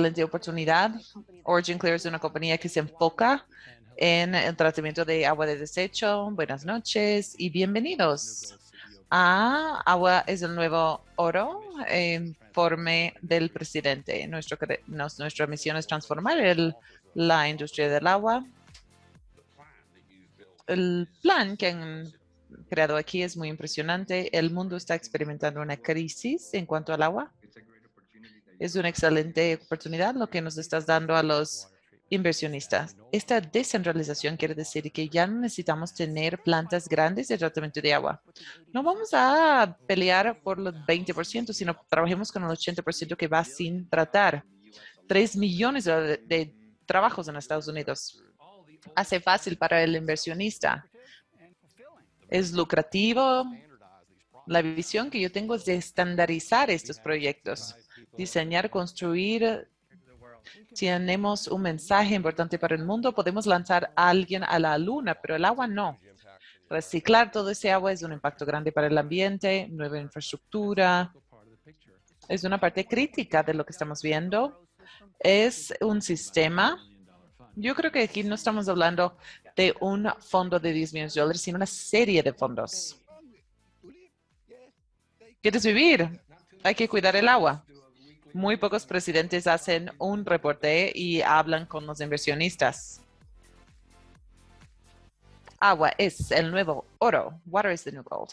excelente oportunidad. Origin Clear es una compañía que se enfoca en el tratamiento de agua de desecho. Buenas noches y bienvenidos a Agua es el nuevo oro, informe del presidente. Nuestra misión es transformar el, la industria del agua. El plan que han creado aquí es muy impresionante. El mundo está experimentando una crisis en cuanto al agua. Es una excelente oportunidad lo que nos estás dando a los inversionistas. Esta descentralización quiere decir que ya no necesitamos tener plantas grandes de tratamiento de agua. No vamos a pelear por los 20%, sino trabajemos con el 80% que va sin tratar. 3 millones de, de trabajos en Estados Unidos. Hace fácil para el inversionista. Es lucrativo. La visión que yo tengo es de estandarizar estos proyectos, diseñar, construir tenemos un mensaje importante para el mundo, podemos lanzar a alguien a la luna, pero el agua no. Reciclar todo ese agua es un impacto grande para el ambiente, nueva infraestructura. Es una parte crítica de lo que estamos viendo. Es un sistema. Yo creo que aquí no estamos hablando de un fondo de 10 millones de dólares, sino una serie de fondos. ¿Quieres vivir? Hay que cuidar el agua. Muy pocos presidentes hacen un reporte y hablan con los inversionistas. Agua es el nuevo oro. Water is the new gold.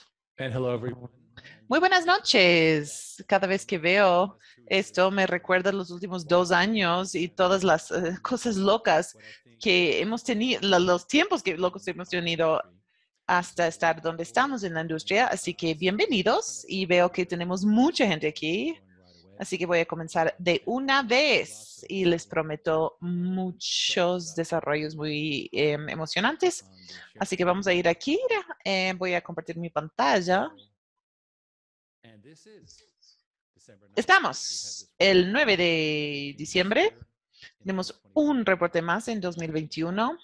Muy buenas noches. Cada vez que veo esto me recuerda los últimos dos años y todas las eh, cosas locas que hemos tenido, los tiempos que locos hemos tenido hasta estar donde estamos en la industria. Así que bienvenidos y veo que tenemos mucha gente aquí. Así que voy a comenzar de una vez y les prometo muchos desarrollos muy em, emocionantes. Así que vamos a ir aquí. Eh, voy a compartir mi pantalla. Estamos el 9 de diciembre. Tenemos un reporte más en 2021.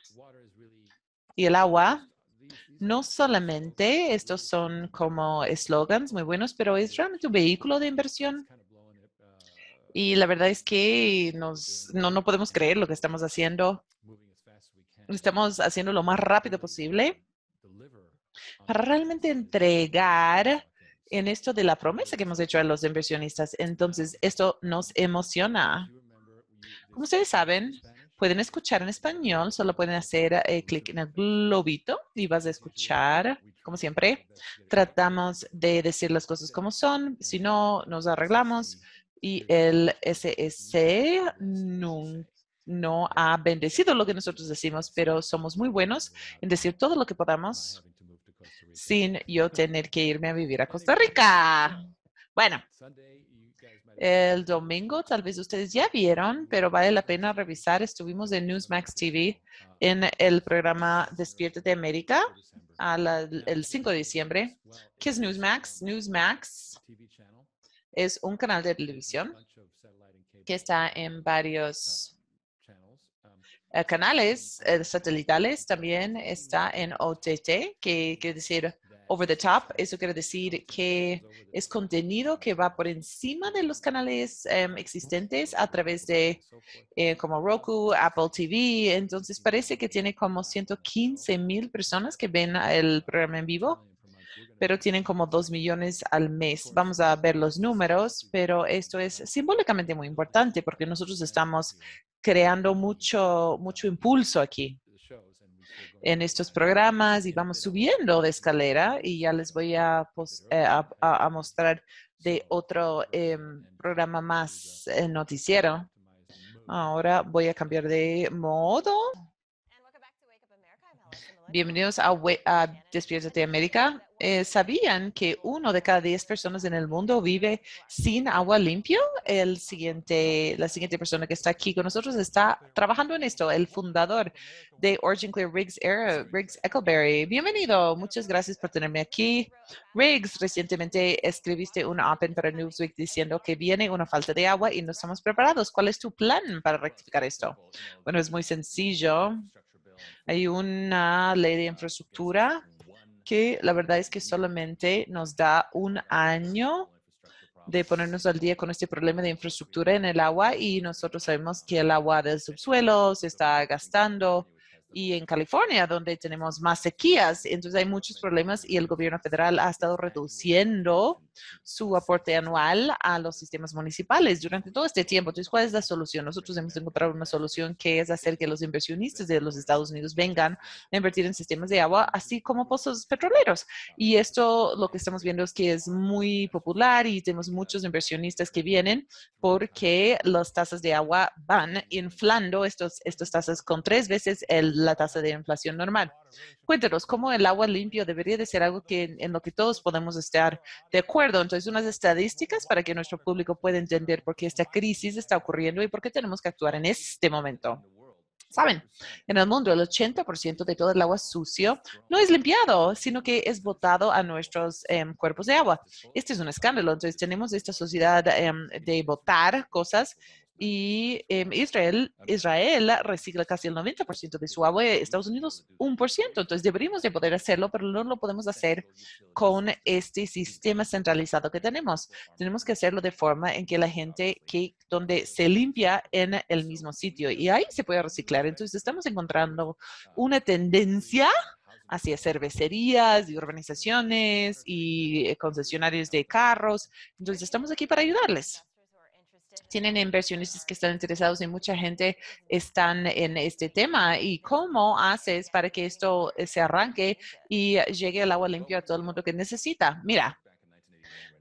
Y el agua, no solamente estos son como eslogans muy buenos, pero es realmente un vehículo de inversión y la verdad es que nos, no, no podemos creer lo que estamos haciendo. Estamos haciendo lo más rápido posible para realmente entregar en esto de la promesa que hemos hecho a los inversionistas. Entonces, esto nos emociona. Como ustedes saben, pueden escuchar en español, solo pueden hacer eh, clic en el globito y vas a escuchar, como siempre. Tratamos de decir las cosas como son, si no, nos arreglamos y el SSC no, no ha bendecido lo que nosotros decimos, pero somos muy buenos en decir todo lo que podamos sin yo tener que irme a vivir a Costa Rica. Bueno, el domingo tal vez ustedes ya vieron, pero vale la pena revisar. Estuvimos en Newsmax TV en el programa de América el 5 de diciembre. ¿Qué es Newsmax? Newsmax es un canal de televisión que está en varios eh, canales eh, satelitales. También está en OTT, que quiere decir over the top. Eso quiere decir que es contenido que va por encima de los canales em, existentes a través de eh, como Roku, Apple TV. Entonces parece que tiene como 115 mil personas que ven el programa en vivo pero tienen como dos millones al mes. Vamos a ver los números, pero esto es simbólicamente muy importante porque nosotros estamos creando mucho, mucho impulso aquí en estos programas y vamos subiendo de escalera y ya les voy a, eh, mostrar de otro em, programa más eh, noticiero. Ahora voy a cambiar de modo. Bienvenidos a, a de América. Eh, ¿Sabían que uno de cada diez personas en el mundo vive sin agua limpia? El siguiente, la siguiente persona que está aquí con nosotros está trabajando en esto, el fundador de Origin Clear Riggs, Era, Riggs Eckleberry. Bienvenido. Muchas gracias por tenerme aquí. Riggs, recientemente escribiste un op para Newsweek diciendo que viene una falta de agua y no estamos preparados. ¿Cuál es tu plan para rectificar esto? Bueno, es muy sencillo. Hay una ley de infraestructura que la verdad es que solamente nos da un año de ponernos al día con este problema de infraestructura en el agua y nosotros sabemos que el agua del subsuelo se está gastando y en California, donde tenemos más sequías. Entonces hay muchos problemas y el gobierno federal ha estado reduciendo su aporte anual a los sistemas municipales durante todo este tiempo. Entonces, ¿cuál es la solución? Nosotros hemos encontrado una solución que es hacer que los inversionistas de los Estados Unidos vengan a invertir en sistemas de agua, así como pozos petroleros. Y esto lo que estamos viendo es que es muy popular y tenemos muchos inversionistas que vienen porque las tasas de agua van inflando estos, estas tasas con tres veces la tasa de inflación normal. Cuéntenos cómo el agua limpio debería de ser algo que en lo que todos podemos estar de acuerdo. Entonces, unas estadísticas para que nuestro público pueda entender por qué esta crisis está ocurriendo y por qué tenemos que actuar en este momento. Saben, en el mundo el 80% de todo el agua sucio no es limpiado, sino que es botado a nuestros em, cuerpos de agua. Este es un escándalo. Entonces tenemos esta sociedad em, de botar cosas y em, Israel, Israel recicla casi el 90% de su agua, Estados Unidos 1%. Entonces deberíamos de poder hacerlo, pero no lo podemos hacer con este sistema centralizado que tenemos. Tenemos que hacerlo de forma en que la gente que donde se limpia en el mismo sitio y ahí se puede reciclar. Entonces estamos encontrando una tendencia hacia cervecerías y urbanizaciones y concesionarios de carros. Entonces estamos aquí para ayudarles tienen inversionistas que están interesados y mucha gente están en este tema. ¿Y cómo haces para que esto eh, se arranque y llegue el agua limpia a todo el mundo que necesita? Mira,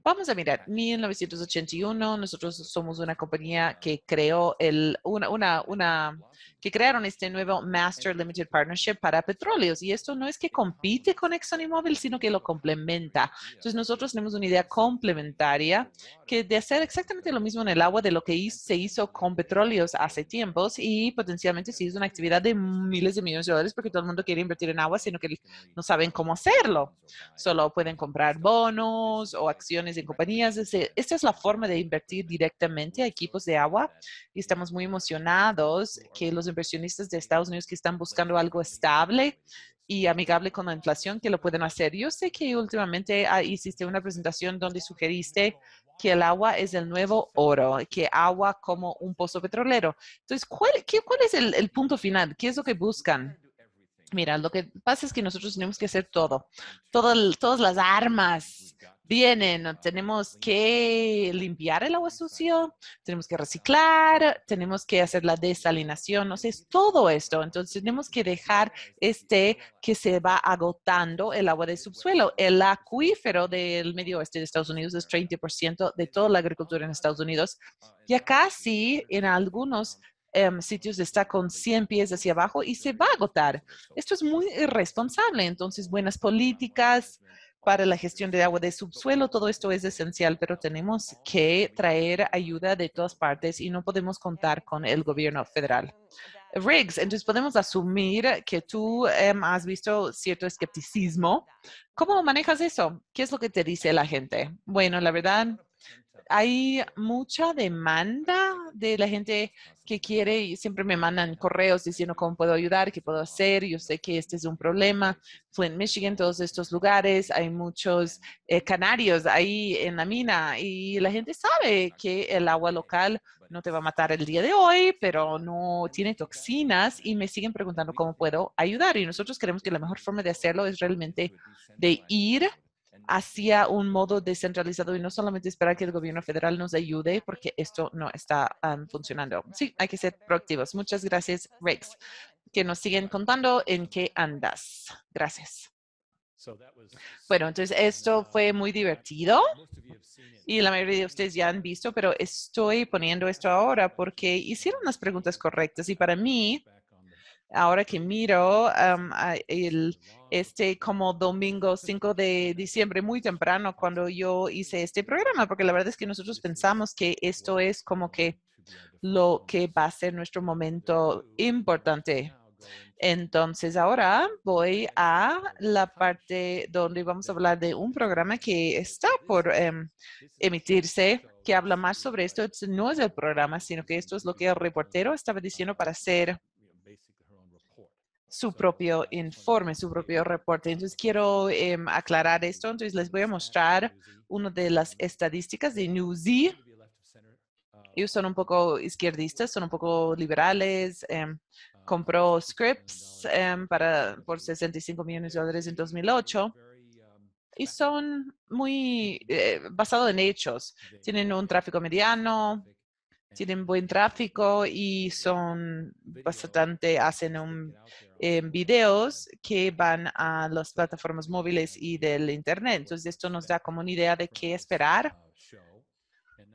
Vamos a mirar, 1981, nosotros somos una compañía que creó el, una, una, una que crearon este nuevo Master Limited Partnership para petróleos. Y esto no es que compite con ExxonMobil, sino que lo complementa. Entonces, nosotros tenemos una idea complementaria que de hacer exactamente lo mismo en el agua de lo que se hizo con petróleos hace tiempos y potencialmente sí es una actividad de miles de millones de dólares porque todo el mundo quiere invertir en agua, sino que no saben cómo hacerlo. Solo pueden comprar bonos o acciones en compañías. Esta es la forma de invertir directamente a equipos de agua y estamos muy emocionados que los inversionistas de Estados Unidos que están buscando algo estable y amigable con la inflación que lo pueden hacer. Yo sé que últimamente ah, hiciste una presentación donde sugeriste que el agua es el nuevo oro, que agua como un pozo petrolero. Entonces, ¿cuál, qué, cuál es el, el punto final? ¿Qué es lo que buscan? Mira, lo que pasa es que nosotros tenemos que hacer todo, todo todas las armas vienen, tenemos que limpiar el agua sucio, tenemos que reciclar, tenemos que hacer la desalinación, no sé, es todo esto. Entonces tenemos que dejar este que se va agotando el agua de subsuelo. El acuífero del medio oeste de Estados Unidos es 30% de toda la agricultura en Estados Unidos. Ya casi en algunos em, sitios está con 100 pies hacia abajo y se va a agotar. Esto es muy irresponsable. Entonces, buenas políticas, para la gestión de agua de subsuelo. Todo esto es esencial, pero tenemos que traer ayuda de todas partes y no podemos contar con el gobierno federal. Riggs, entonces podemos asumir que tú em, has visto cierto escepticismo. ¿Cómo manejas eso? ¿Qué es lo que te dice la gente? Bueno, la verdad, hay mucha demanda de la gente que quiere y siempre me mandan correos diciendo cómo puedo ayudar, qué puedo hacer. Yo sé que este es un problema. Flint, Michigan, todos estos lugares, hay muchos eh, canarios ahí en la mina y la gente sabe que el agua local no te va a matar el día de hoy, pero no tiene toxinas y me siguen preguntando cómo puedo ayudar. Y nosotros creemos que la mejor forma de hacerlo es realmente de ir hacia un modo descentralizado y no solamente esperar que el gobierno federal nos ayude porque esto no está funcionando. Sí, hay que ser proactivos. Muchas gracias, Rex. Que nos siguen contando en qué andas. Gracias. Bueno, entonces esto fue muy divertido y la mayoría de ustedes ya han visto, pero estoy poniendo esto ahora porque hicieron las preguntas correctas y para mí ahora que miro el, este como domingo 5 de diciembre, muy temprano, cuando yo hice este programa, porque la verdad es que nosotros pensamos que esto es como que lo que va a ser nuestro momento importante. Entonces, ahora voy a la parte donde vamos a hablar de un programa que está por em, emitirse, que habla más sobre esto. No es el programa, sino que esto es lo que el reportero estaba diciendo para hacer su propio informe, su propio reporte. Entonces, quiero em, aclarar esto. Entonces, les voy a mostrar una de las estadísticas de Newsy. Ellos son un poco izquierdistas, son un poco liberales. Em, compró Scripps em, para, por 65 millones de dólares en 2008 y son muy eh, basados en hechos. Tienen un tráfico mediano, tienen buen tráfico y son bastante, hacen un, eh, videos que van a las plataformas móviles y del Internet. Entonces, esto nos da como una idea de qué esperar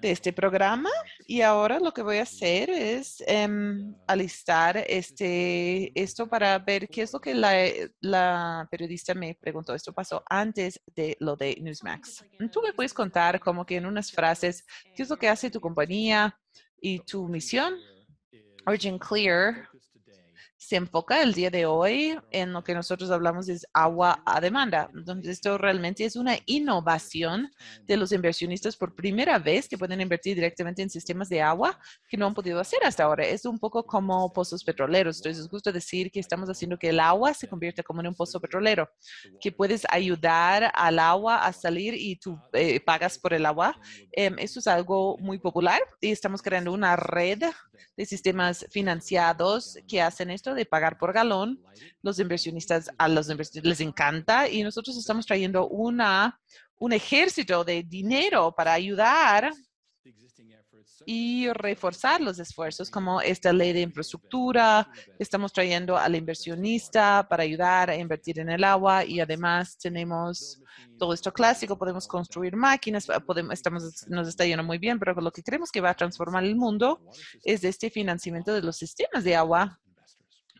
de este programa y ahora lo que voy a hacer es em, alistar este, esto para ver qué es lo que la, la, periodista me preguntó. Esto pasó antes de lo de Newsmax. ¿Tú me puedes contar como que en unas frases qué es lo que hace tu compañía y tu misión? Origin Clear se enfoca el día de hoy en lo que nosotros hablamos es agua a demanda. Entonces, esto realmente es una innovación de los inversionistas por primera vez que pueden invertir directamente en sistemas de agua que no han podido hacer hasta ahora. Es un poco como pozos petroleros. Entonces, es justo decir que estamos haciendo que el agua se convierta como en un pozo petrolero, que puedes ayudar al agua a salir y tú eh, pagas por el agua. Eh, eso es algo muy popular y estamos creando una red de sistemas financiados que hacen esto de pagar por galón. Los inversionistas, a los inversionistas les encanta y nosotros estamos trayendo una, un ejército de dinero para ayudar y reforzar los esfuerzos como esta ley de infraestructura. Estamos trayendo al inversionista para ayudar a invertir en el agua y además tenemos todo esto clásico. Podemos construir máquinas, podemos, estamos, nos está yendo muy bien, pero lo que creemos que va a transformar el mundo es este financiamiento de los sistemas de agua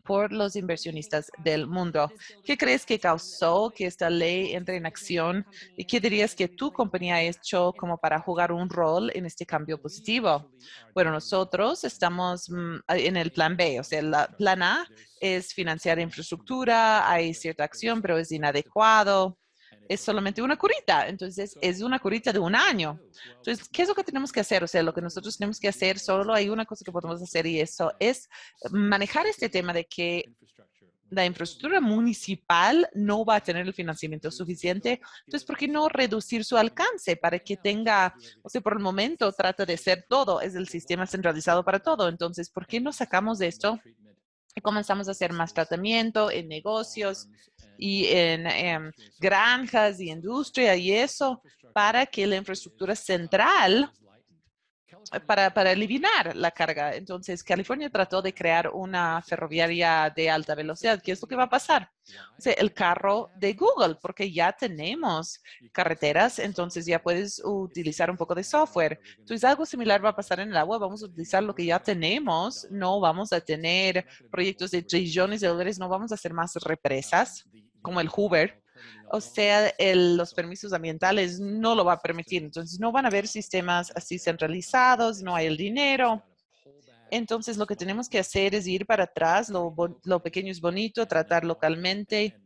por los inversionistas del mundo. ¿Qué crees que causó que esta ley entre en acción y qué dirías que tu compañía ha hecho como para jugar un rol en este cambio positivo? Bueno, nosotros estamos mm, en el plan B, o sea, el plan A es financiar infraestructura, hay cierta acción, pero es inadecuado es solamente una curita. Entonces, es una curita de un año. Entonces, ¿qué es lo que tenemos que hacer? O sea, lo que nosotros tenemos que hacer, solo hay una cosa que podemos hacer y eso es manejar este tema de que la infraestructura municipal no va a tener el financiamiento suficiente. Entonces, ¿por qué no reducir su alcance para que tenga, o sea, por el momento trata de ser todo, es el sistema centralizado para todo. Entonces, ¿por qué no sacamos de esto y comenzamos a hacer más tratamiento en negocios y en, em, granjas y industria y eso para que la infraestructura central eh, para, para, eliminar la carga. Entonces, California trató de crear una ferroviaria de alta velocidad. ¿Qué es lo que va a pasar? El carro de Google, porque ya tenemos carreteras, entonces ya puedes utilizar un poco de software. Entonces, algo similar va a pasar en el agua. Vamos a utilizar lo que ya tenemos. No vamos a tener proyectos de trillones de dólares. No vamos a hacer más represas como el Hoover, o sea, los permisos ambientales no lo va a permitir. Entonces, no van a haber sistemas así centralizados, no hay el dinero. Entonces, lo que tenemos que hacer es ir para atrás, lo, pequeño es bonito, tratar localmente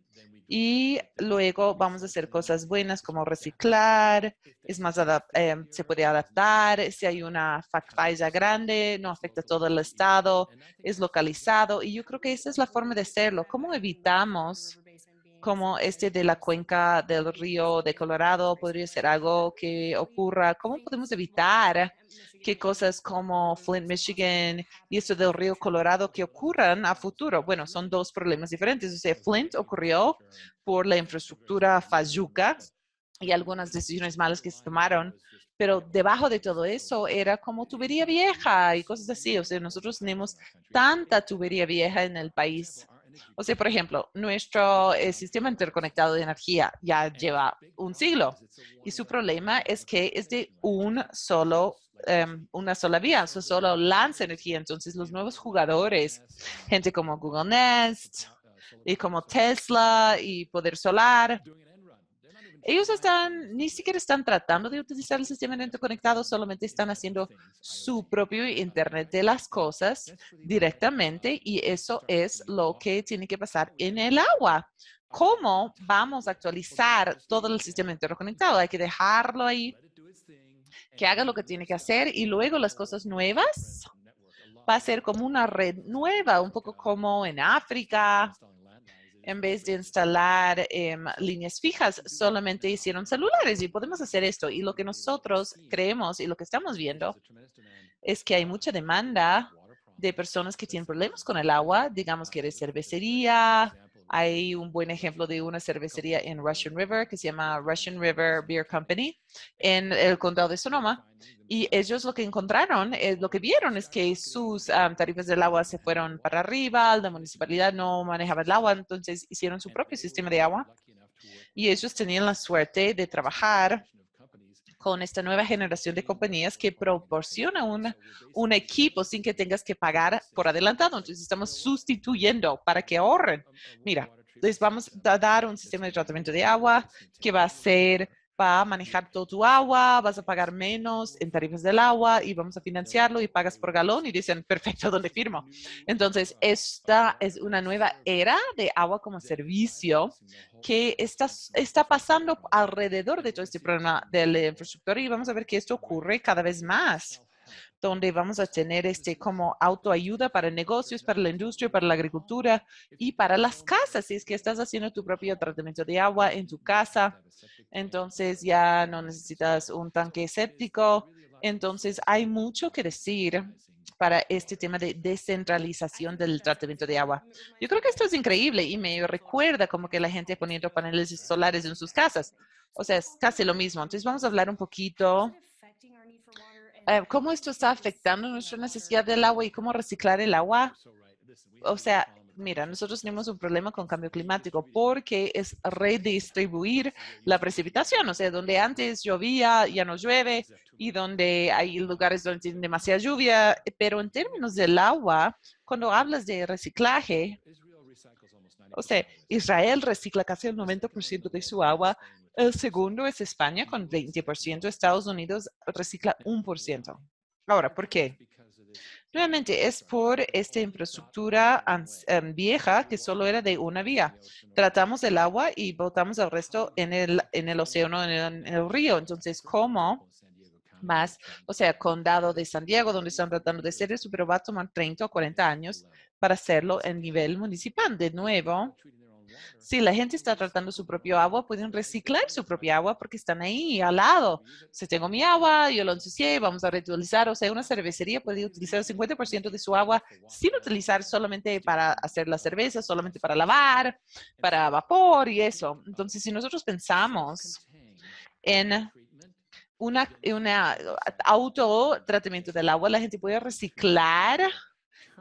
y luego vamos a hacer cosas buenas como reciclar, es más, eh, se puede adaptar, si hay una falla grande, no afecta a todo el estado, es localizado y yo creo que esa es la forma de hacerlo. ¿Cómo evitamos como este de la cuenca del río de Colorado podría ser algo que ocurra. ¿Cómo podemos evitar que cosas como Flint, Michigan y esto del río Colorado que ocurran a futuro? Bueno, son dos problemas diferentes. O sea, Flint ocurrió por la infraestructura falluca y algunas decisiones malas que se tomaron pero debajo de todo eso era como tubería vieja y cosas así. O sea, nosotros tenemos tanta tubería vieja en el país o sea, por ejemplo, nuestro eh, sistema interconectado de energía ya lleva un siglo. y su problema es que es de un solo em, una sola vía, eso solo lanza energía. Entonces, los nuevos jugadores, gente como Google Nest y como Tesla y Poder Solar, ellos están, ni siquiera están tratando de utilizar el sistema interconectado, solamente están haciendo su propio Internet de las cosas directamente y eso es lo que tiene que pasar en el agua. ¿Cómo vamos a actualizar todo el sistema interconectado? Hay que dejarlo ahí, que haga lo que tiene que hacer y luego las cosas nuevas va a ser como una red nueva, un poco como en África en vez de instalar em, líneas fijas, solamente hicieron celulares y podemos hacer esto. Y lo que nosotros creemos y lo que estamos viendo es que hay mucha demanda de personas que tienen problemas con el agua, digamos que eres cervecería, hay un buen ejemplo de una cervecería en Russian River que se llama Russian River Beer Company en el condado de Sonoma. Y ellos lo que encontraron, eh, lo que vieron es que sus tarifas del agua se fueron para arriba, la municipalidad no manejaba el agua, entonces hicieron su propio sistema de agua. Y ellos tenían la suerte de trabajar con esta nueva generación de compañías que proporciona un, un equipo sin que tengas que pagar por adelantado. Entonces, estamos sustituyendo para que ahorren. Mira, les vamos a dar un sistema de tratamiento de agua que va a ser a manejar todo tu agua, vas a pagar menos en tarifas del agua y vamos a financiarlo y pagas por galón y dicen, perfecto, ¿dónde firmo? Entonces, esta es una nueva era de agua como servicio que está, está pasando alrededor de todo este problema de la infraestructura y vamos a ver que esto ocurre cada vez más donde vamos a tener este como autoayuda para negocios, para la industria, para la agricultura y para las casas. Si es que estás haciendo tu propio tratamiento de agua en tu casa, entonces ya no necesitas un tanque séptico. Entonces hay mucho que decir para este tema de descentralización del tratamiento de agua. Yo creo que esto es increíble y me recuerda como que la gente poniendo paneles solares en sus casas. O sea, es casi lo mismo. Entonces vamos a hablar un poquito cómo esto está afectando nuestra necesidad del agua y cómo reciclar el agua. O sea, mira, nosotros tenemos un problema con cambio climático porque es redistribuir la precipitación. O sea, donde antes llovía, ya no llueve y donde hay lugares donde tiene demasiada lluvia. Pero en términos del agua, cuando hablas de reciclaje, o sea, Israel recicla casi el 90% de su agua el segundo es España con 20%. Estados Unidos recicla 1%. Ahora, ¿por qué? Nuevamente, es por esta infraestructura em, vieja que solo era de una vía. Tratamos el agua y botamos el resto en el, en el océano, en el, río. Entonces, ¿cómo más? O sea, condado de San Diego, donde están tratando de hacer eso, pero va a tomar 30 o 40 años para hacerlo en nivel municipal. De nuevo, si la gente está tratando su propio agua, pueden reciclar su propia agua porque están ahí al lado. Si tengo mi agua, yo lo ensucié, vamos a reutilizar. O sea, una cervecería puede utilizar el 50% de su agua sin utilizar solamente para hacer la cerveza, solamente para lavar, para vapor y eso. Entonces, si nosotros pensamos en una, una auto tratamiento del agua, la gente puede reciclar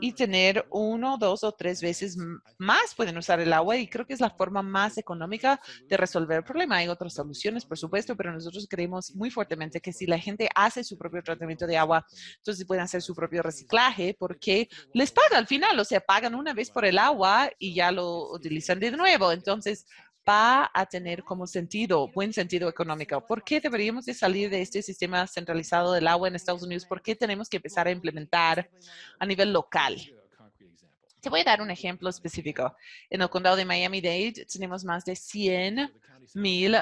y tener uno, dos o tres veces más pueden usar el agua y creo que es la forma más económica de resolver el problema. Hay otras soluciones, por supuesto, pero nosotros creemos muy fuertemente que si la gente hace su propio tratamiento de agua, entonces pueden hacer su propio reciclaje porque les paga al final, o sea, pagan una vez por el agua y ya lo utilizan de nuevo. Entonces, va a tener como sentido, buen sentido económico. ¿Por qué deberíamos de salir de este sistema centralizado del agua en Estados Unidos? ¿Por qué tenemos que empezar a implementar a nivel local? Te voy a dar un ejemplo específico. En el condado de Miami-Dade tenemos más de 100 mil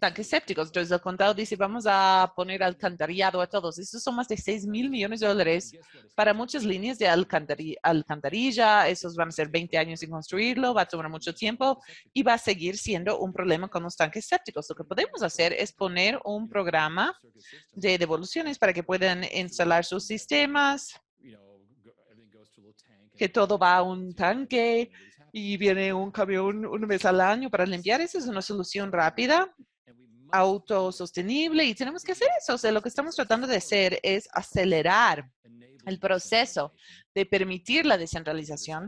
tanques sépticos. Entonces el condado dice, vamos a poner alcantarillado a todos. Estos son más de 6 mil millones de dólares para muchas líneas de alcantarilla. Esos van a ser 20 años sin construirlo, va a tomar mucho tiempo y va a seguir siendo un problema con los tanques sépticos. Lo que podemos hacer es poner un programa de devoluciones para que puedan instalar sus sistemas, que todo va a un tanque y viene un camión una vez al año para limpiar. Esa es una solución rápida, autosostenible y tenemos que hacer eso. O sea, lo que estamos tratando de hacer es acelerar el proceso de permitir la descentralización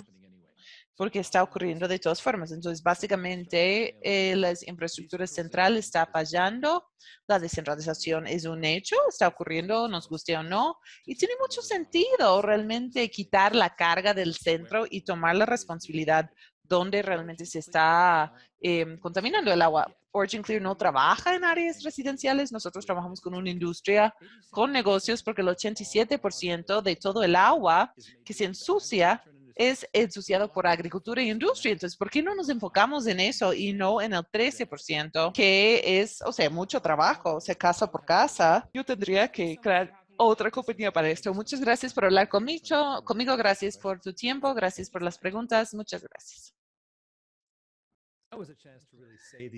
porque está ocurriendo de todas formas. Entonces, básicamente, eh, las infraestructuras centrales está fallando, la descentralización es un hecho, está ocurriendo, nos guste o no, y tiene mucho sentido realmente quitar la carga del centro y tomar la responsabilidad donde realmente se está em, contaminando el agua. Origin Clear no trabaja en áreas residenciales, nosotros trabajamos con una industria, con negocios, porque el 87% de todo el agua que se ensucia es ensuciado por agricultura e industria. Entonces, ¿por qué no nos enfocamos en eso y no en el 13%, que es, o sea, mucho trabajo, o sea, casa por casa? Yo tendría que crear otra compañía para esto. Muchas gracias por hablar conmigo, conmigo. Gracias por tu tiempo. Gracias por las preguntas. Muchas gracias.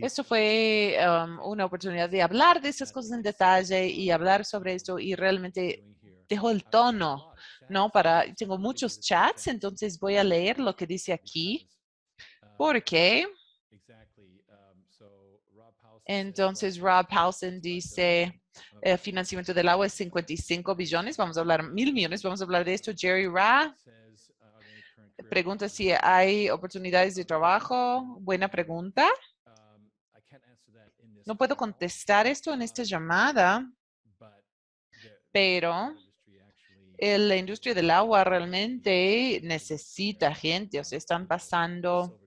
Esto fue um, una oportunidad de hablar de estas cosas en detalle y hablar sobre esto y realmente dejó el tono, ¿no? Para, tengo muchos chats, entonces voy a leer lo que dice aquí, porque entonces Rob Paulson dice, el financiamiento del agua es 55 billones, vamos a hablar mil millones, vamos a hablar de esto. Jerry Ra pregunta si hay oportunidades de trabajo. Buena pregunta. No puedo contestar esto en esta llamada, pero la industria del agua realmente necesita gente, o sea, están pasando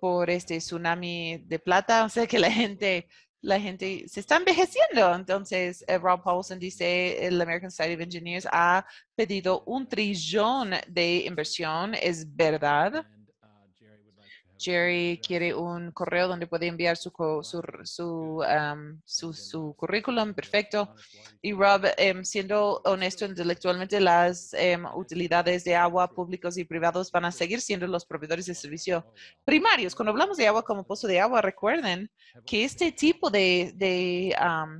por este tsunami de plata, o sea que la gente la gente se está envejeciendo. Entonces, eh, Rob Paulson dice, el American Society of Engineers ha pedido un trillón de inversión. ¿Es verdad? Jerry quiere un correo donde puede enviar su, su, su, su, currículum, perfecto. Y Rob, em, siendo honesto intelectualmente, las em, utilidades de agua públicos y privados van a seguir siendo los proveedores de servicio primarios. Cuando hablamos de agua como pozo de agua, recuerden que este tipo de, de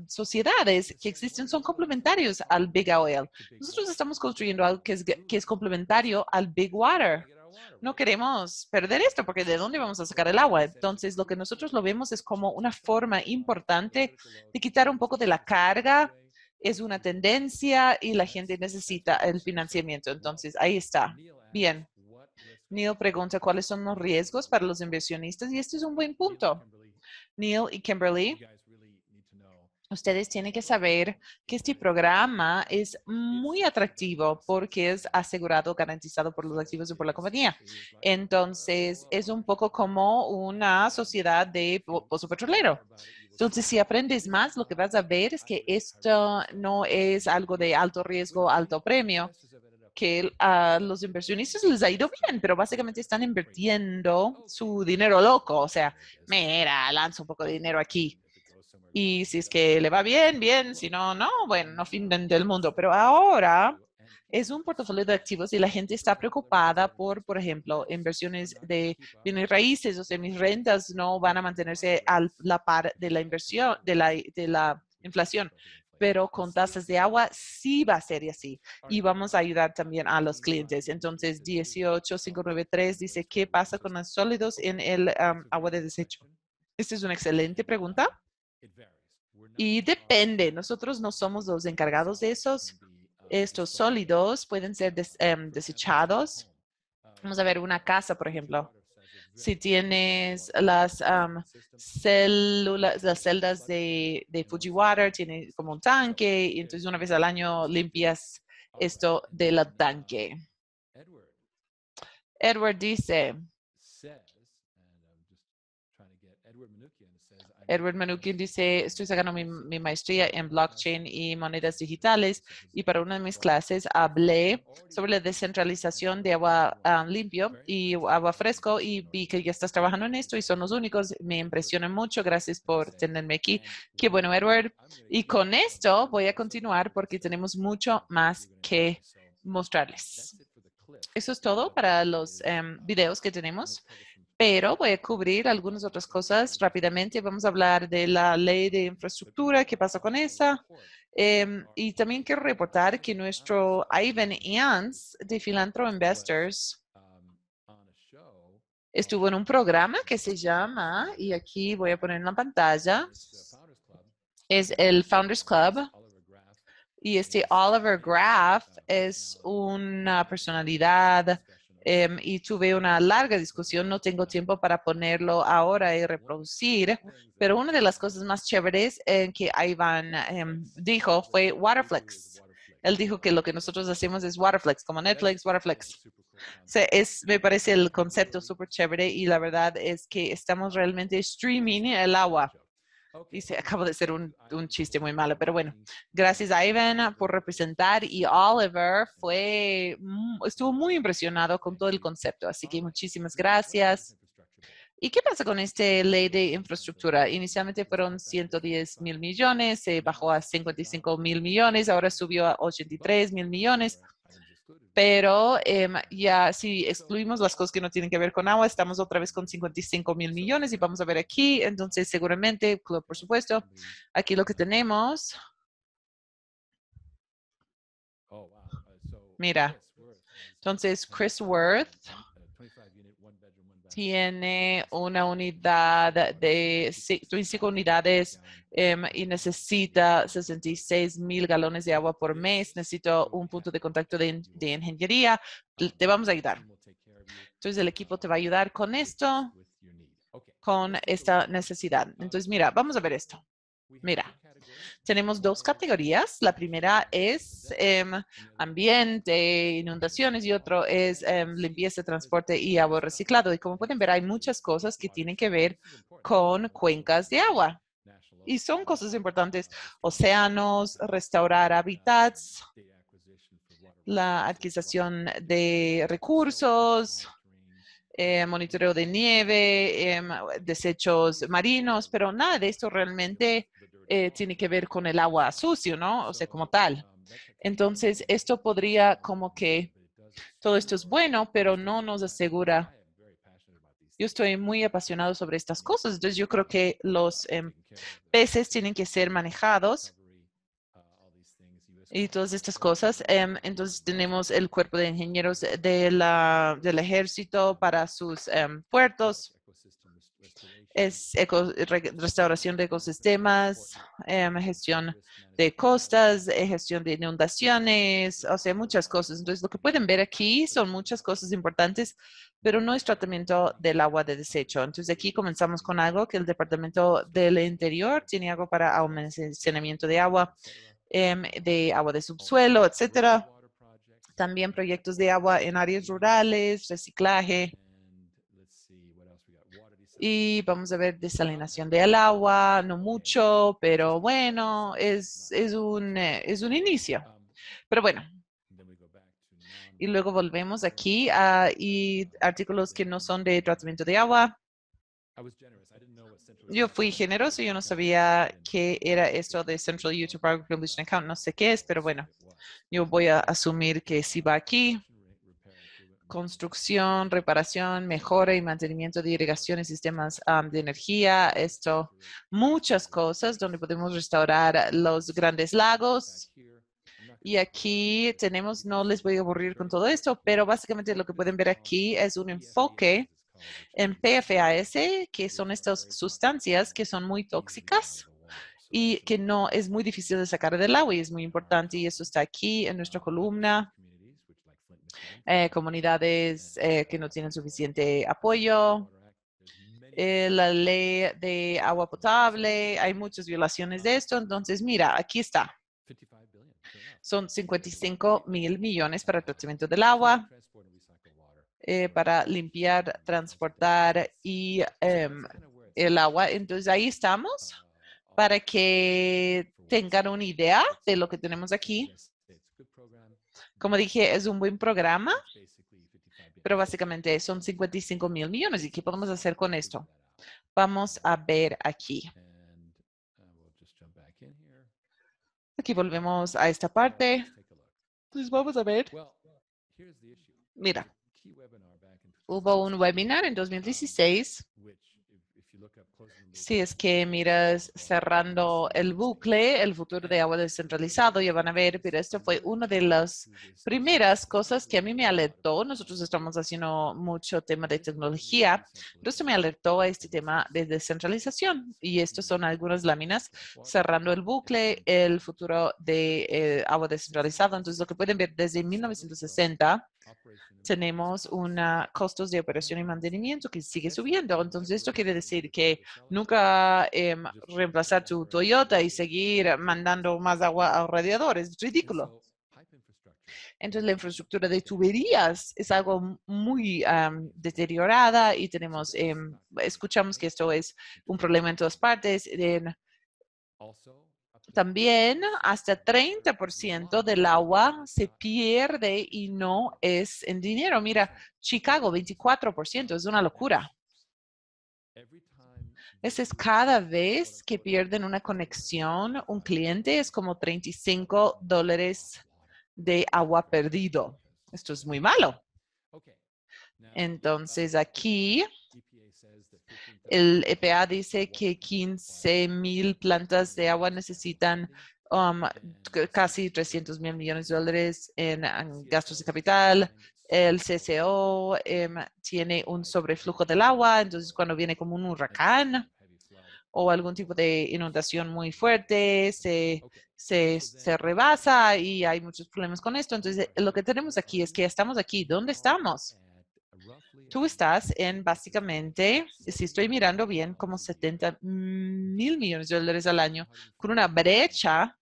sociedades que existen son complementarios al Big Oil. Nosotros estamos construyendo algo que es, que es complementario al Big Water no queremos perder esto porque ¿de dónde vamos a sacar el agua? Entonces, lo que nosotros lo vemos es como una forma importante de quitar un poco de la carga. Es una tendencia y la gente necesita el financiamiento. Entonces, ahí está. Bien. Neil pregunta cuáles son los riesgos para los inversionistas y este es un buen punto. Neil y Kimberly ustedes tienen que saber que este programa es muy atractivo porque es asegurado, garantizado por los activos y por la compañía. Entonces, es un poco como una sociedad de pozo petrolero. Entonces, si aprendes más, lo que vas a ver es que esto no es algo de alto riesgo, alto premio, que a los inversionistas les ha ido bien, pero básicamente están invirtiendo su dinero loco. O sea, mira, lanzo un poco de dinero aquí y si es que le va bien, bien, si no, no, bueno, no fin del mundo. Pero ahora es un portafolio de activos y la gente está preocupada por, por ejemplo, inversiones de bienes raíces, o sea, mis rentas no van a mantenerse a la par de la inversión, de la, de la inflación. Pero con tasas de agua sí va a ser así. Y vamos a ayudar también a los clientes. Entonces, 18593 dice, ¿qué pasa con los sólidos en el agua de desecho? Esta es una excelente pregunta. Y depende, nosotros no somos los encargados de esos. Estos sólidos pueden ser em, desechados. Vamos a ver una casa, por ejemplo. Si tienes las células, las celdas de, de Fujiwater, tiene como un tanque, y entonces una vez al año limpias esto del tanque. Edward dice, Edward Manukin dice, estoy sacando mi, maestría en blockchain y monedas digitales y para una de mis clases hablé sobre la descentralización de agua ah, limpio y agua fresco y vi que ya estás trabajando en esto y son los únicos. Me impresiona mucho. Gracias por tenerme aquí. Qué bueno, Edward. Y con esto voy a continuar porque tenemos mucho más que mostrarles. Eso es todo para los em, videos que tenemos pero voy a cubrir algunas otras cosas rápidamente. Vamos a hablar de la ley de infraestructura, qué pasa con esa. Em, y también quiero reportar que nuestro Ivan Ians de Philantro Investors estuvo en un programa que se llama, y aquí voy a poner en la pantalla, es el Founders Club. Y este Oliver Graff es una personalidad Em, y tuve una larga discusión. No tengo tiempo para ponerlo ahora y reproducir, pero una de las cosas más chéveres en que Ivan em, dijo fue Waterflex. Él dijo que lo que nosotros hacemos es Waterflex, como Netflix, Waterflex. es, me parece el concepto súper chévere y la verdad es que estamos realmente streaming el agua. Y se acabo de ser un, un, chiste muy malo, pero bueno, gracias a Ivan por representar y Oliver fue, estuvo muy impresionado con todo el concepto, así que muchísimas gracias. ¿Y qué pasa con esta ley de infraestructura? Inicialmente fueron 110 mil millones, se bajó a 55 mil millones, ahora subió a 83 mil millones. Pero em, ya si excluimos las cosas que no tienen que ver con agua, estamos otra vez con 55 mil millones y vamos a ver aquí, entonces seguramente, por supuesto, aquí lo que tenemos, mira, entonces Chris Worth tiene una unidad de 25 unidades em, y necesita 66 mil galones de agua por mes. Necesito un punto de contacto de, de, ingeniería. Te vamos a ayudar. Entonces, el equipo te va a ayudar con esto, con esta necesidad. Entonces, mira, vamos a ver esto. Mira, tenemos dos categorías. La primera es em, ambiente, inundaciones y otro es em, limpieza, transporte y agua reciclado. Y como pueden ver, hay muchas cosas que tienen que ver con cuencas de agua. Y son cosas importantes. Océanos, restaurar hábitats, la adquisición de recursos, eh, monitoreo de nieve, em, desechos marinos, pero nada de esto realmente eh, tiene que ver con el agua sucio, ¿no? O sea, como tal. Entonces, esto podría como que todo esto es bueno, pero no nos asegura. Yo estoy muy apasionado sobre estas cosas, entonces yo creo que los em, peces tienen que ser manejados y todas estas cosas. Em, entonces tenemos el cuerpo de ingenieros del ejército para sus em, puertos, es restauración de ecosistemas, em, gestión de costas, eh, gestión de inundaciones, o sea, muchas cosas. Entonces, lo que pueden ver aquí son muchas cosas importantes, pero no es tratamiento del agua de desecho. Entonces, aquí comenzamos con algo que el Departamento del Interior tiene algo para almacenamiento de agua, em, de agua de subsuelo, etcétera. También proyectos de agua en áreas rurales, reciclaje, y vamos a ver desalinación del agua, no mucho, pero bueno, es, es, un, eh, es un inicio. Pero bueno. Y luego volvemos aquí a y artículos que no son de tratamiento de agua. Yo fui generoso, yo no sabía qué era esto de Central YouTube Publishing Account, no sé qué es, pero bueno, yo voy a asumir que sí va aquí construcción, reparación, mejora y mantenimiento de irrigación y sistemas de energía. Esto, muchas cosas donde podemos restaurar los grandes lagos. Y aquí tenemos, no les voy a aburrir con todo esto, pero básicamente lo que pueden ver aquí es un enfoque en PFAS, que son estas sustancias que son muy tóxicas y que no es muy difícil de sacar del agua y es muy importante. Y eso está aquí en nuestra columna eh, comunidades eh, que no tienen suficiente apoyo, eh, la ley de agua potable, hay muchas violaciones de esto. Entonces, mira, aquí está. Son 55 mil millones para el tratamiento del agua, para limpiar, transportar y em, el agua. Entonces, ahí estamos para que tengan una idea de lo que tenemos aquí. Como dije, es un buen programa, pero básicamente son 55 mil millones. ¿Y qué podemos hacer con esto? Vamos a ver aquí. Aquí volvemos a esta parte. Entonces vamos a ver. Mira, hubo un webinar en 2016 si es que miras cerrando el bucle, el futuro de agua descentralizado, ya van a ver, pero esto fue una de las primeras cosas que a mí me alertó. Nosotros estamos haciendo mucho tema de tecnología, pero esto me alertó a este tema de descentralización. Y estos son algunas láminas cerrando el bucle, el futuro de eh, agua descentralizado. Entonces, lo que pueden ver desde 1960 tenemos una costos de operación y mantenimiento que sigue subiendo. Entonces, esto quiere decir que nunca em, reemplazar tu Toyota y seguir mandando más agua al radiador es ridículo. Entonces, la infraestructura de tuberías es algo muy deteriorada y tenemos, em, escuchamos que esto es un problema en todas partes. En, también hasta 30% del agua se pierde y no es en dinero. Mira, Chicago, 24%, es una locura. Ese es cada vez que pierden una conexión, un cliente es como 35 dólares de agua perdido. Esto es muy malo. Entonces aquí el EPA dice que 15 mil plantas de agua necesitan um, casi 300 mil millones de dólares en, gastos de capital. El CCO em, tiene un sobreflujo del agua, entonces cuando viene como un huracán o algún tipo de inundación muy fuerte, se, se, se rebasa y hay muchos problemas con esto. Entonces, lo que tenemos aquí es que estamos aquí. ¿Dónde estamos? Tú estás en básicamente, si estoy mirando bien, como 70 mil millones de dólares al año, con una brecha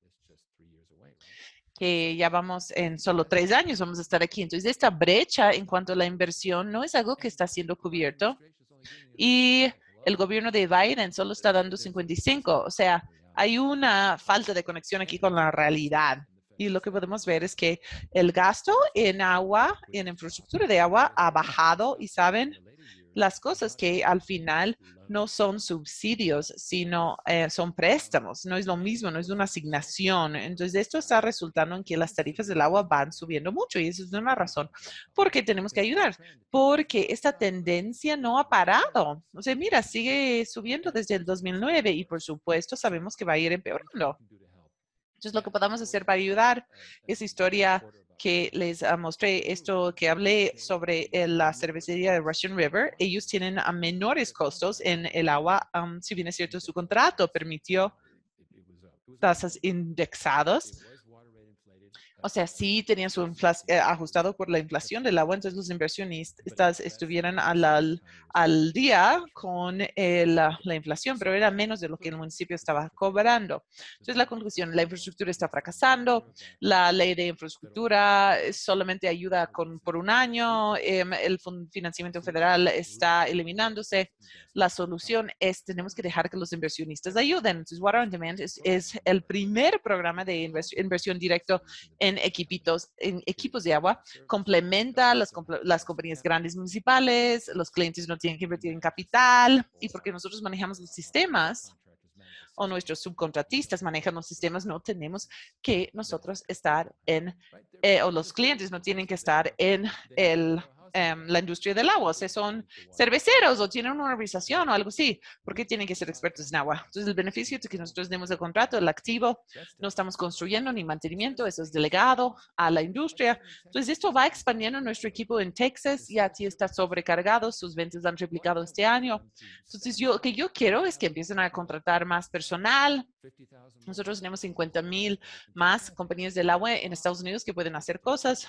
que ya vamos en solo tres años, vamos a estar aquí. Entonces, esta brecha en cuanto a la inversión no es algo que está siendo cubierto. Y el gobierno de Biden solo está dando 55. O sea, hay una falta de conexión aquí con la realidad. Y lo que podemos ver es que el gasto en agua, en infraestructura de agua, ha bajado y saben las cosas que al final no son subsidios, sino eh, son préstamos. No es lo mismo, no es una asignación. Entonces, esto está resultando en que las tarifas del agua van subiendo mucho y eso es una razón por qué tenemos que ayudar, porque esta tendencia no ha parado. O sea, mira, sigue subiendo desde el 2009 y por supuesto sabemos que va a ir empeorando. Entonces, lo que podamos hacer para ayudar. Esa historia que les ah, mostré esto que hablé sobre eh, la cervecería de Russian River, ellos tienen a menores costos en el agua, si bien es cierto, su contrato permitió tasas indexadas o sea, sí tenía su eh, ajustado por la inflación del agua, entonces los inversionistas estuvieran al, al, día con la, inflación, pero era menos de lo que el municipio estaba cobrando. Entonces la conclusión, la infraestructura está fracasando, la ley de infraestructura solamente ayuda con, por un año, em, el financiamiento federal está eliminándose. La solución es, tenemos que dejar que los inversionistas ayuden. Entonces, Water on Demand es, es el primer programa de inversión directo en en equipitos, en equipos de agua, complementa las, las compañías grandes municipales, los clientes no tienen que invertir en capital y porque nosotros manejamos los sistemas o nuestros subcontratistas manejan los sistemas, no tenemos que nosotros estar en, eh, o los clientes no tienen que estar en el Em, la industria del agua, o sea, son cerveceros o tienen una organización o algo así, ¿por qué tienen que ser expertos en agua? Entonces, el beneficio de que nosotros demos el contrato, el activo, no estamos construyendo ni mantenimiento, eso es delegado a la industria. Entonces, esto va expandiendo nuestro equipo en Texas, ya aquí está sobrecargado, sus ventas han replicado este año. Entonces, yo, lo que yo quiero es que empiecen a contratar más personal, nosotros tenemos 50 mil más compañías del agua en Estados Unidos que pueden hacer cosas,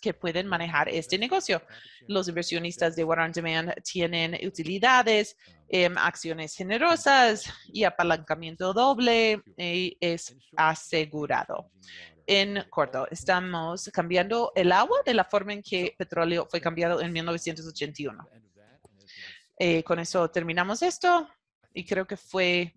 que pueden manejar este negocio. Los inversionistas de Water on Demand tienen utilidades, em, acciones generosas y apalancamiento doble y es asegurado. En corto, estamos cambiando el agua de la forma en que petróleo fue cambiado en 1981. Eh, con eso terminamos esto y creo que fue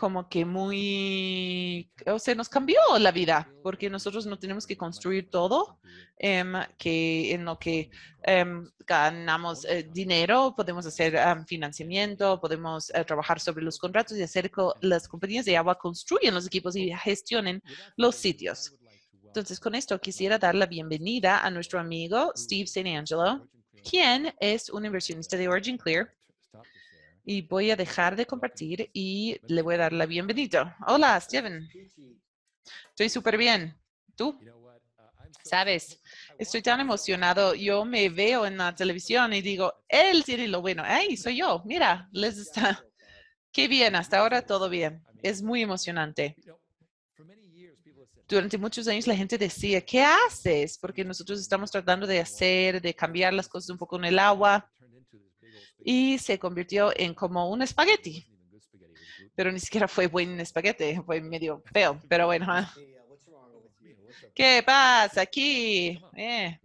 como que muy, o sea, nos cambió la vida, porque nosotros no tenemos que construir todo, em, que en lo que em, ganamos eh, dinero, podemos hacer financiamiento, podemos eh, trabajar sobre los contratos y hacer que las compañías de agua construyan los equipos y gestionen los sitios. Entonces, con esto quisiera dar la bienvenida a nuestro amigo Steve St. Angelo, quien es un inversionista de Origin Clear y voy a dejar de compartir y le voy a dar la bienvenida. Hola, Steven. Estoy súper bien. ¿Tú? Sabes, estoy tan emocionado. Yo me veo en la televisión y digo, él tiene lo bueno. ¡Ay, soy yo! Mira, les está. Qué bien, hasta ahora todo bien. Es muy emocionante. Durante muchos años la gente decía, ¿qué haces? Porque nosotros estamos tratando de hacer, de cambiar las cosas un poco en el agua y se convirtió en como un espagueti. Pero ni siquiera fue buen espagueti, fue medio feo, pero bueno. ¿Qué pasa aquí? Eh.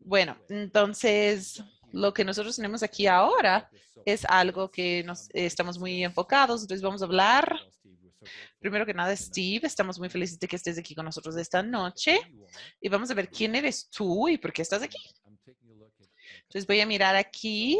Bueno, entonces lo que nosotros tenemos aquí ahora es algo que nos estamos muy enfocados, entonces vamos a hablar. Primero que nada, Steve, estamos muy felices de que estés aquí con nosotros esta noche y vamos a ver quién eres tú y por qué estás aquí. Entonces voy a mirar aquí.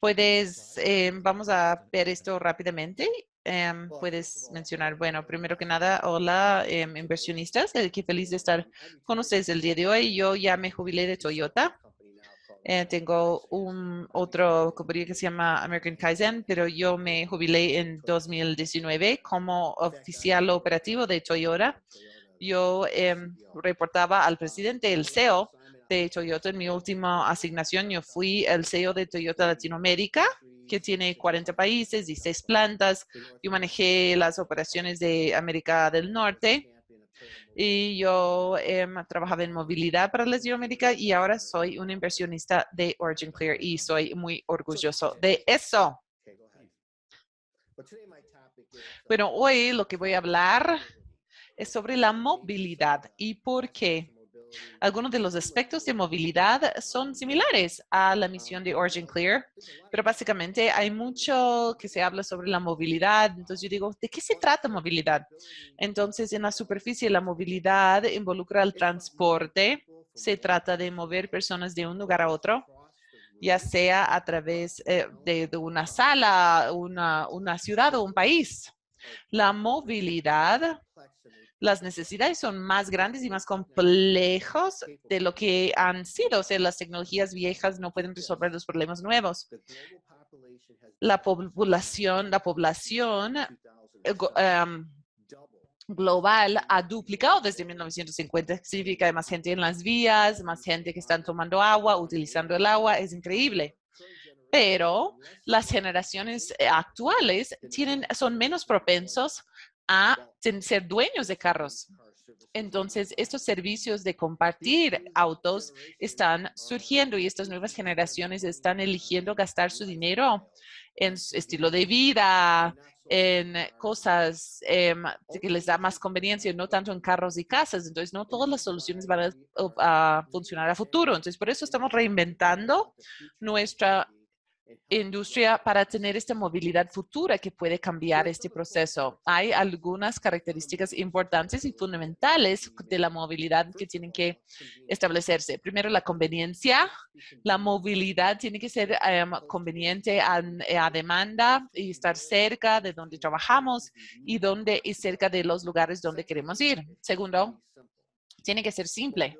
Puedes, eh, vamos a ver esto rápidamente. em, puedes mencionar? Bueno, primero que nada, hola em, inversionistas, eh, qué feliz de estar con ustedes el día de hoy. Yo ya me jubilé de Toyota. Eh, tengo un otro compañía que se llama American Kaizen, pero yo me jubilé en 2019 como oficial operativo de Toyota. Yo em, reportaba al presidente, el CEO de Toyota en mi última asignación. Yo fui el CEO de Toyota Latinoamérica que tiene 40 países y 6 plantas. Yo manejé las operaciones de América del Norte y yo em, trabajaba en movilidad para Latinoamérica y ahora soy un inversionista de Origin Clear y soy muy orgulloso de eso. Bueno, hoy lo que voy a hablar es sobre la movilidad y por qué algunos de los aspectos de movilidad son similares a la misión de Origin Clear, pero básicamente hay mucho que se habla sobre la movilidad. Entonces yo digo, ¿de qué se trata movilidad? Entonces en la superficie la movilidad involucra el transporte. Se trata de mover personas de un lugar a otro ya sea a través eh, de, una sala, una, una ciudad o un país. La movilidad las necesidades son más grandes y más complejos de lo que han sido. O sea, las tecnologías viejas no pueden resolver los problemas nuevos. La población, la población eh, em, global ha duplicado desde 1950. Significa más gente en las vías, más gente que están tomando agua, utilizando el agua. Es increíble pero las generaciones eh, actuales tienen, son menos propensos a ser dueños de carros. Entonces, estos servicios de compartir autos están surgiendo y estas nuevas generaciones están eligiendo gastar su dinero en su estilo de vida, en cosas em, que les da más conveniencia, no tanto en carros y casas. Entonces, no todas las soluciones van a funcionar a futuro. Entonces, por eso estamos reinventando nuestra industria para tener esta movilidad futura que puede cambiar este proceso. Hay algunas características importantes y fundamentales de la movilidad que tienen que establecerse. Primero, la conveniencia. La movilidad tiene que ser em, conveniente a, a, demanda y estar cerca de donde trabajamos y donde y cerca de los lugares donde queremos ir. Segundo, tiene que ser simple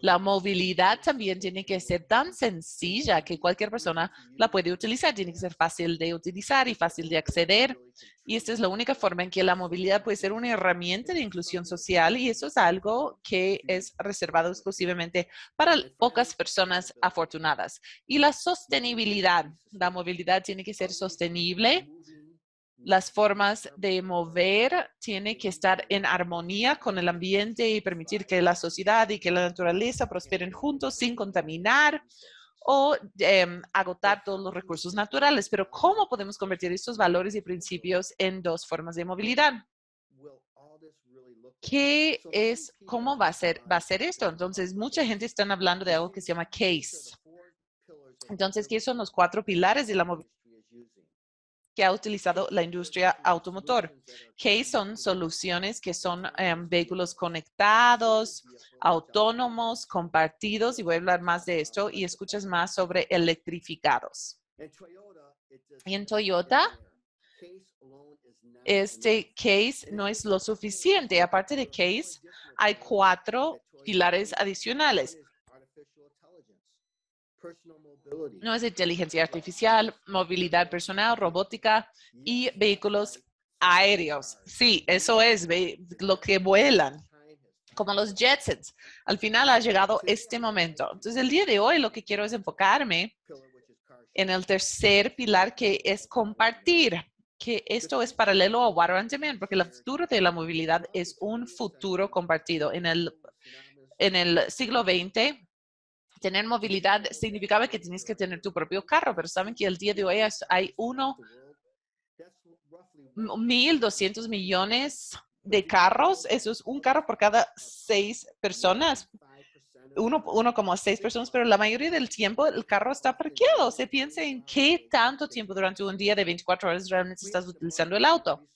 la movilidad también tiene que ser tan sencilla que cualquier persona la puede utilizar. Tiene que ser fácil de utilizar y fácil de acceder. Y esta es la única forma en que la movilidad puede ser una herramienta de inclusión social y eso es algo que es reservado exclusivamente para pocas personas afortunadas. Y la sostenibilidad. La movilidad tiene que ser sostenible las formas de mover tienen que estar en armonía con el ambiente y permitir que la sociedad y que la naturaleza prosperen juntos sin contaminar o em, agotar todos los recursos naturales. Pero ¿cómo podemos convertir estos valores y principios en dos formas de movilidad? ¿Qué es, cómo va a ser, va a ser esto? Entonces, mucha gente está hablando de algo que se llama CASE. Entonces, ¿qué son los cuatro pilares de la movilidad? Que ha utilizado la industria automotor, que son soluciones que son em, vehículos conectados, autónomos, compartidos, y voy a hablar más de esto, y escuchas más sobre electrificados. Y en Toyota, este case no es lo suficiente. Aparte de case, hay cuatro pilares adicionales. No es inteligencia artificial, movilidad personal, robótica y vehículos aéreos. Sí, eso es lo que vuelan, como los jetsons. Al final ha llegado este momento. Entonces, el día de hoy lo que quiero es enfocarme en el tercer pilar que es compartir que esto es paralelo a Water on Demand, porque el futuro de la movilidad es un futuro compartido. En el, en el siglo XX, tener movilidad significaba que tienes que tener tu propio carro, pero saben que el día de hoy hay uno, 1.200 millones de carros. Eso es un carro por cada seis personas. Uno, uno como seis personas, pero la mayoría del tiempo el carro está parqueado. Se piensa en qué tanto tiempo durante un día de 24 horas realmente estás utilizando el auto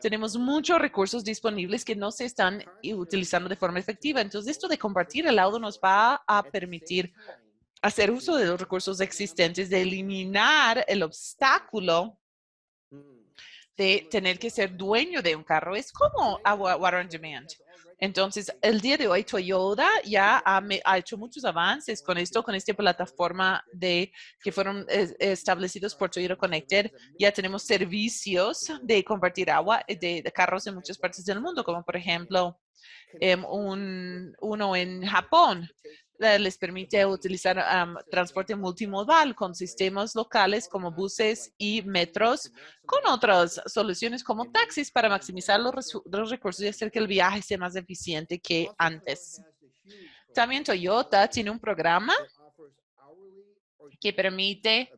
tenemos muchos recursos disponibles que no se están utilizando de forma efectiva. Entonces, esto de compartir el auto nos va a permitir hacer uso de los recursos existentes, de eliminar el obstáculo de tener que ser dueño de un carro. Es como agua, on demand. Entonces, el día de hoy Toyota ya ha, hecho muchos avances con esto, con esta plataforma de que fueron establecidos por Toyota Connected. Ya tenemos servicios de compartir agua eh, de, de carros en muchas partes del mundo, como por ejemplo em, un, uno en Japón. Les permite utilizar am, transporte multimodal con sistemas locales como buses y metros, con otras soluciones como taxis para maximizar los, los recursos y hacer que el viaje sea más eficiente que antes. También Toyota tiene un programa que permite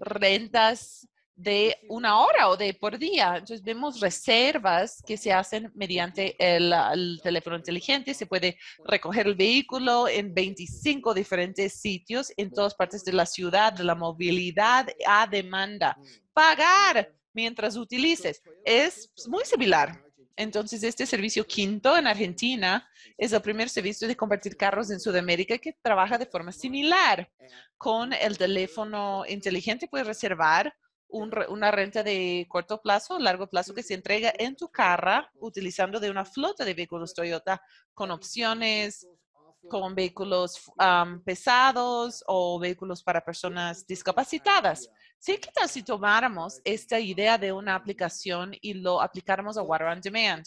rentas de una hora o de por día. Entonces vemos reservas que se hacen mediante el, el teléfono inteligente. Se puede recoger el vehículo en 25 diferentes sitios en todas partes de la ciudad, de la movilidad a demanda. Pagar mientras utilices es muy similar. Entonces, este servicio quinto en Argentina es el primer servicio de compartir carros en Sudamérica que trabaja de forma similar. Con el teléfono inteligente puedes reservar un una renta de corto plazo, largo plazo que se entrega en tu carro utilizando de una flota de vehículos Toyota con opciones con vehículos am, pesados o vehículos para personas discapacitadas. Sí, ¿qué si tomáramos esta idea de una aplicación y lo aplicáramos a Water on Demand?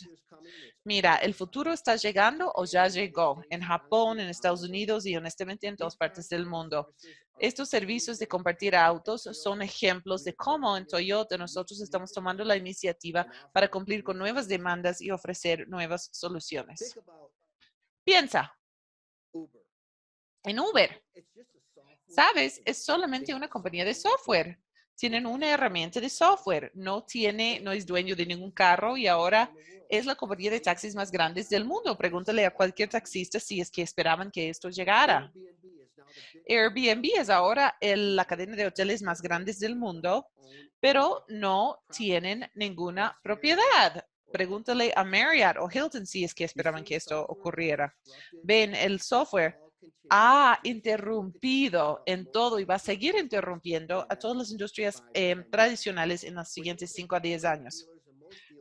Mira, el futuro está llegando o ya llegó en Japón, en Estados Unidos y honestamente en todas partes del mundo. Estos servicios de compartir autos son ejemplos de cómo en Toyota nosotros estamos tomando la iniciativa para cumplir con nuevas demandas y ofrecer nuevas soluciones. Piensa en Uber. ¿Sabes? Es solamente una compañía de software. Tienen una herramienta de software. No tiene, no es dueño de ningún carro y ahora es la compañía de taxis más grande del mundo. Pregúntale a cualquier taxista si es que esperaban que esto llegara. Airbnb es ahora el- la cadena de hoteles más grandes del mundo, pero no tienen ninguna propiedad. Pregúntale a Marriott o Hilton si es que esperaban que esto ocurriera. Ven, el software ha interrumpido en todo y va a seguir interrumpiendo a todas las industrias em, tradicionales en los siguientes 5 a 10 años.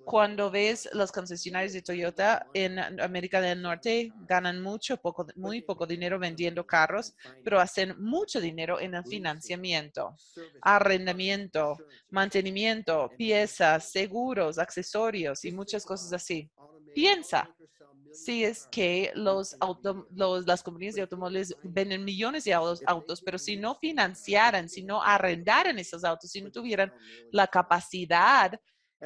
Cuando ves los concesionarios de Toyota en América del Norte, ganan mucho, poco, muy poco dinero vendiendo carros, pero hacen mucho dinero en el financiamiento, arrendamiento, mantenimiento, piezas, seguros, accesorios y muchas cosas así. Piensa, si es que los, auto- los- las compañías de automóviles venden millones de autos, autos, pero si no financiaran, si no arrendaran esos autos, si no tuvieran la capacidad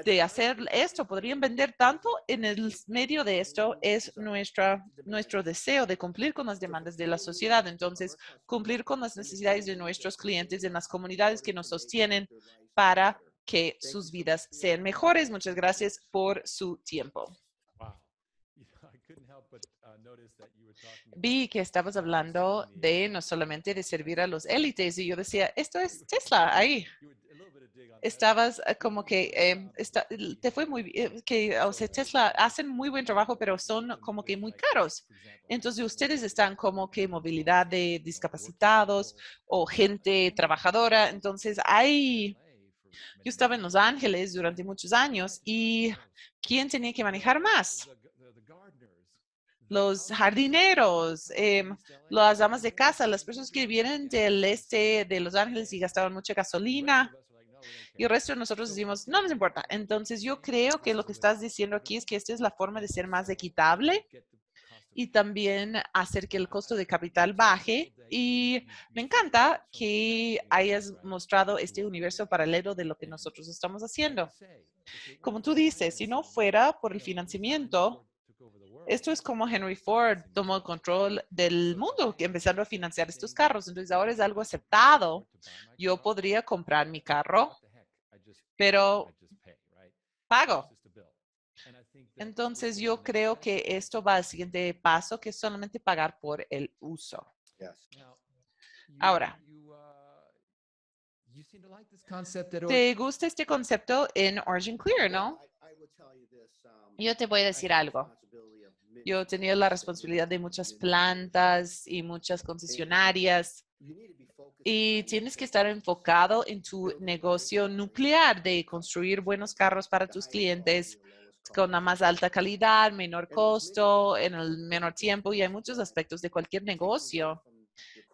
de hacer esto, podrían vender tanto. En el medio de esto es nuestra, nuestro deseo de cumplir con las demandas de la sociedad. Entonces, cumplir con las necesidades de nuestros clientes en las comunidades que nos sostienen para que sus vidas sean mejores. Muchas gracias por su tiempo. Vi que estabas hablando de no solamente de servir a los élites y yo decía, esto es Tesla ahí. Estabas eh, como que eh, está- te fue muy bien, que o sea, Tesla hacen muy buen trabajo, pero son como que muy caros. Entonces ustedes están como que movilidad de discapacitados o gente trabajadora. Entonces hay, yo estaba en Los Ángeles durante muchos años y ¿quién tenía que manejar más? Los jardineros, em, las amas de casa, las personas que vienen del este de Los Ángeles y gastaban mucha gasolina. Y el resto de nosotros decimos, no nos importa. Entonces yo creo que lo que estás diciendo aquí es que esta es la forma de ser más equitable y también hacer que el costo de capital baje. Y me encanta que hayas mostrado este universo paralelo de lo que nosotros estamos haciendo. Como tú dices, si no fuera por el financiamiento, esto es como Henry Ford tomó el control del mundo, empezando a financiar estos carros. Entonces ahora es algo aceptado. Yo podría comprar mi carro, pero pago. Entonces yo creo que esto va al siguiente paso, que es solamente pagar por el uso. Ahora, ¿te gusta este concepto en Origin Clear, no? Yo te voy a decir algo. Yo tenía la responsabilidad de muchas plantas y muchas concesionarias. Y tienes que estar enfocado en tu negocio nuclear de construir buenos carros para tus clientes con la más alta calidad, menor costo, en el menor tiempo y hay muchos aspectos de cualquier negocio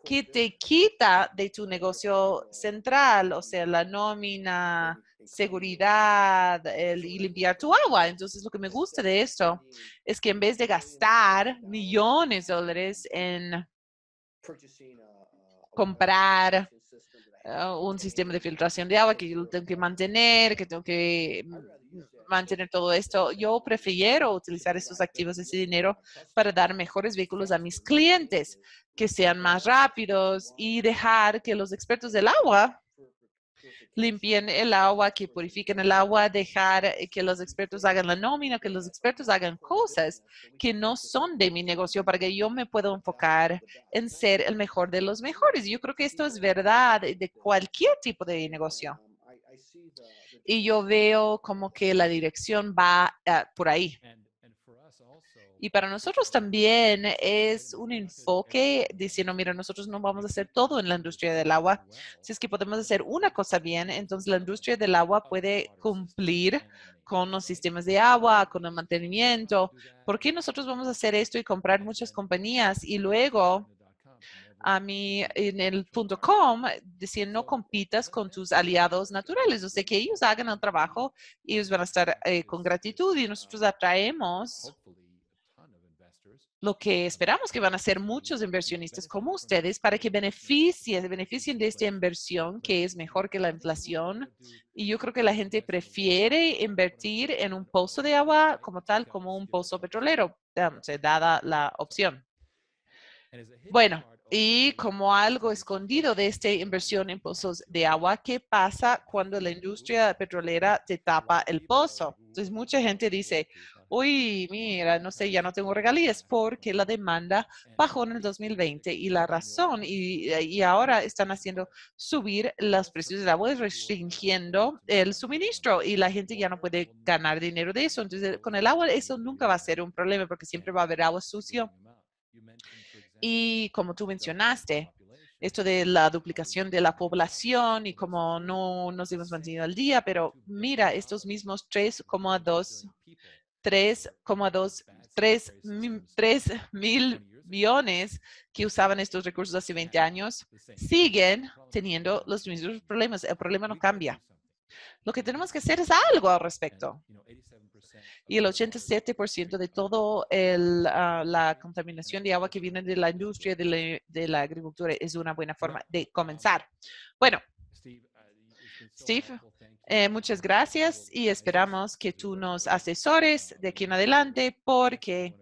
que te quita de tu negocio central, o sea, la nómina, seguridad el, y limpiar tu agua. Entonces, lo que me gusta de esto es que en vez de gastar millones de dólares en comprar uh, un sistema de filtración de agua que yo tengo que mantener, que tengo que mantener todo esto. Yo prefiero utilizar esos activos, ese dinero, para dar mejores vehículos a mis clientes, que sean más rápidos y dejar que los expertos del agua limpien el agua, que purifiquen el agua, dejar eh, que los expertos hagan la nómina, que los expertos hagan cosas que no son de mi negocio para que yo me pueda enfocar en ser el mejor de los mejores. Yo creo que esto es verdad de cualquier tipo de negocio y yo veo como que la dirección va ah, por ahí. Y para nosotros también es un enfoque diciendo, mira, nosotros no vamos a hacer todo en la industria del agua. Si es que podemos hacer una cosa bien, entonces la industria del agua puede cumplir con los sistemas de agua, con el mantenimiento. ¿Por qué nosotros vamos a hacer esto y comprar muchas compañías y luego a mí en el punto com decían no compitas con tus aliados naturales, o sea que ellos hagan el trabajo, ellos van a estar eh, con gratitud y nosotros atraemos lo que esperamos que van a ser muchos inversionistas como ustedes para que beneficien, beneficien de esta inversión que es mejor que la inflación. Y yo creo que la gente prefiere invertir en un pozo de agua como tal, como un pozo petrolero, dada la opción. Bueno, y como algo escondido de esta inversión en pozos de agua, ¿qué pasa cuando la industria petrolera te tapa el pozo? Entonces, mucha gente dice, uy, mira, no sé, ya no tengo regalías porque la demanda bajó en el 2020 y la razón, y, y ahora están haciendo subir los precios del agua, restringiendo el suministro y la gente ya no puede ganar dinero de eso. Entonces, con el agua eso nunca va a ser un problema porque siempre va a haber agua sucio y como tú mencionaste, esto de la duplicación de la población y como no nos hemos mantenido al día, pero mira, estos mismos 3,2 3,2 3, 3 mil millones que usaban estos recursos hace 20 años siguen teniendo los mismos problemas. El problema no cambia. Lo que tenemos que hacer es algo al respecto. Y el 87% de todo el, ah, la contaminación de agua que viene de la industria de la, de la agricultura es una buena forma de comenzar. Bueno, Steve, eh, muchas gracias y esperamos que tú nos asesores de aquí en adelante porque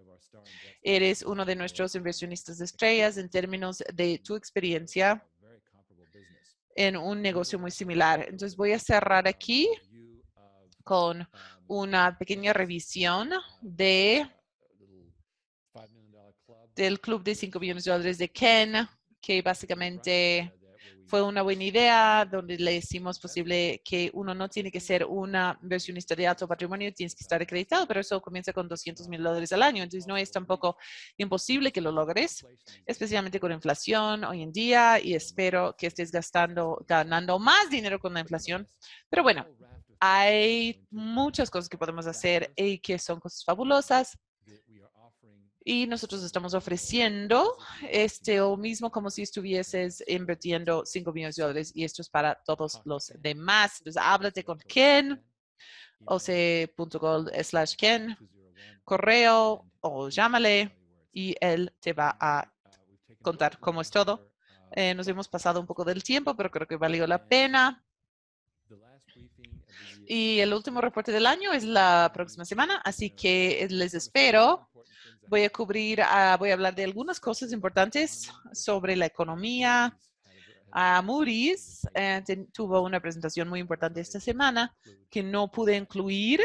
eres uno de nuestros inversionistas de estrellas en términos de tu experiencia en un negocio muy similar. Entonces voy a cerrar aquí con una pequeña revisión de del club de 5 millones de dólares de Ken, que básicamente fue una buena idea, donde le hicimos posible que uno no tiene que ser una inversionista de alto patrimonio, tienes que estar acreditado, pero eso comienza con 200 mil dólares al año. Entonces, no es tampoco imposible que lo logres, especialmente con inflación hoy en día, y espero que estés gastando, ganando más dinero con la inflación. Pero bueno, hay muchas cosas que podemos hacer y que son cosas fabulosas. Y nosotros estamos ofreciendo este o mismo como si estuvieses invirtiendo 5 millones de dólares y esto es para todos los demás. Entonces, háblate con Ken, oc.gold slash Ken, correo o llámale y él te va a contar cómo es todo. Eh, nos hemos pasado un poco del tiempo, pero creo que valió la pena. Y el último reporte del año es la próxima semana, así que les espero. Voy a cubrir, ah, voy a hablar de algunas cosas importantes sobre la economía. Uh, Moody's eh, tuvo una presentación muy importante esta semana que no pude incluir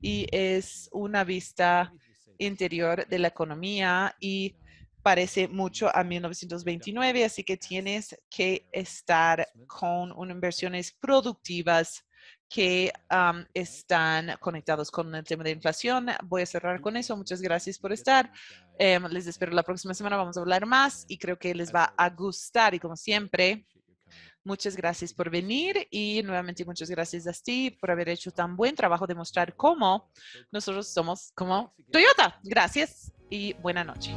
y es una vista interior de la economía y parece mucho a 1929, así que tienes que estar con inversiones productivas que están conectados con el tema de inflación. Voy a cerrar con eso. Muchas gracias por estar. Em, les espero la próxima semana. Vamos a hablar más y creo que les va a gustar. Y como siempre, Muchas gracias por venir y nuevamente muchas gracias a Steve por haber hecho tan buen trabajo de mostrar cómo nosotros somos como Toyota. Gracias y buena noche.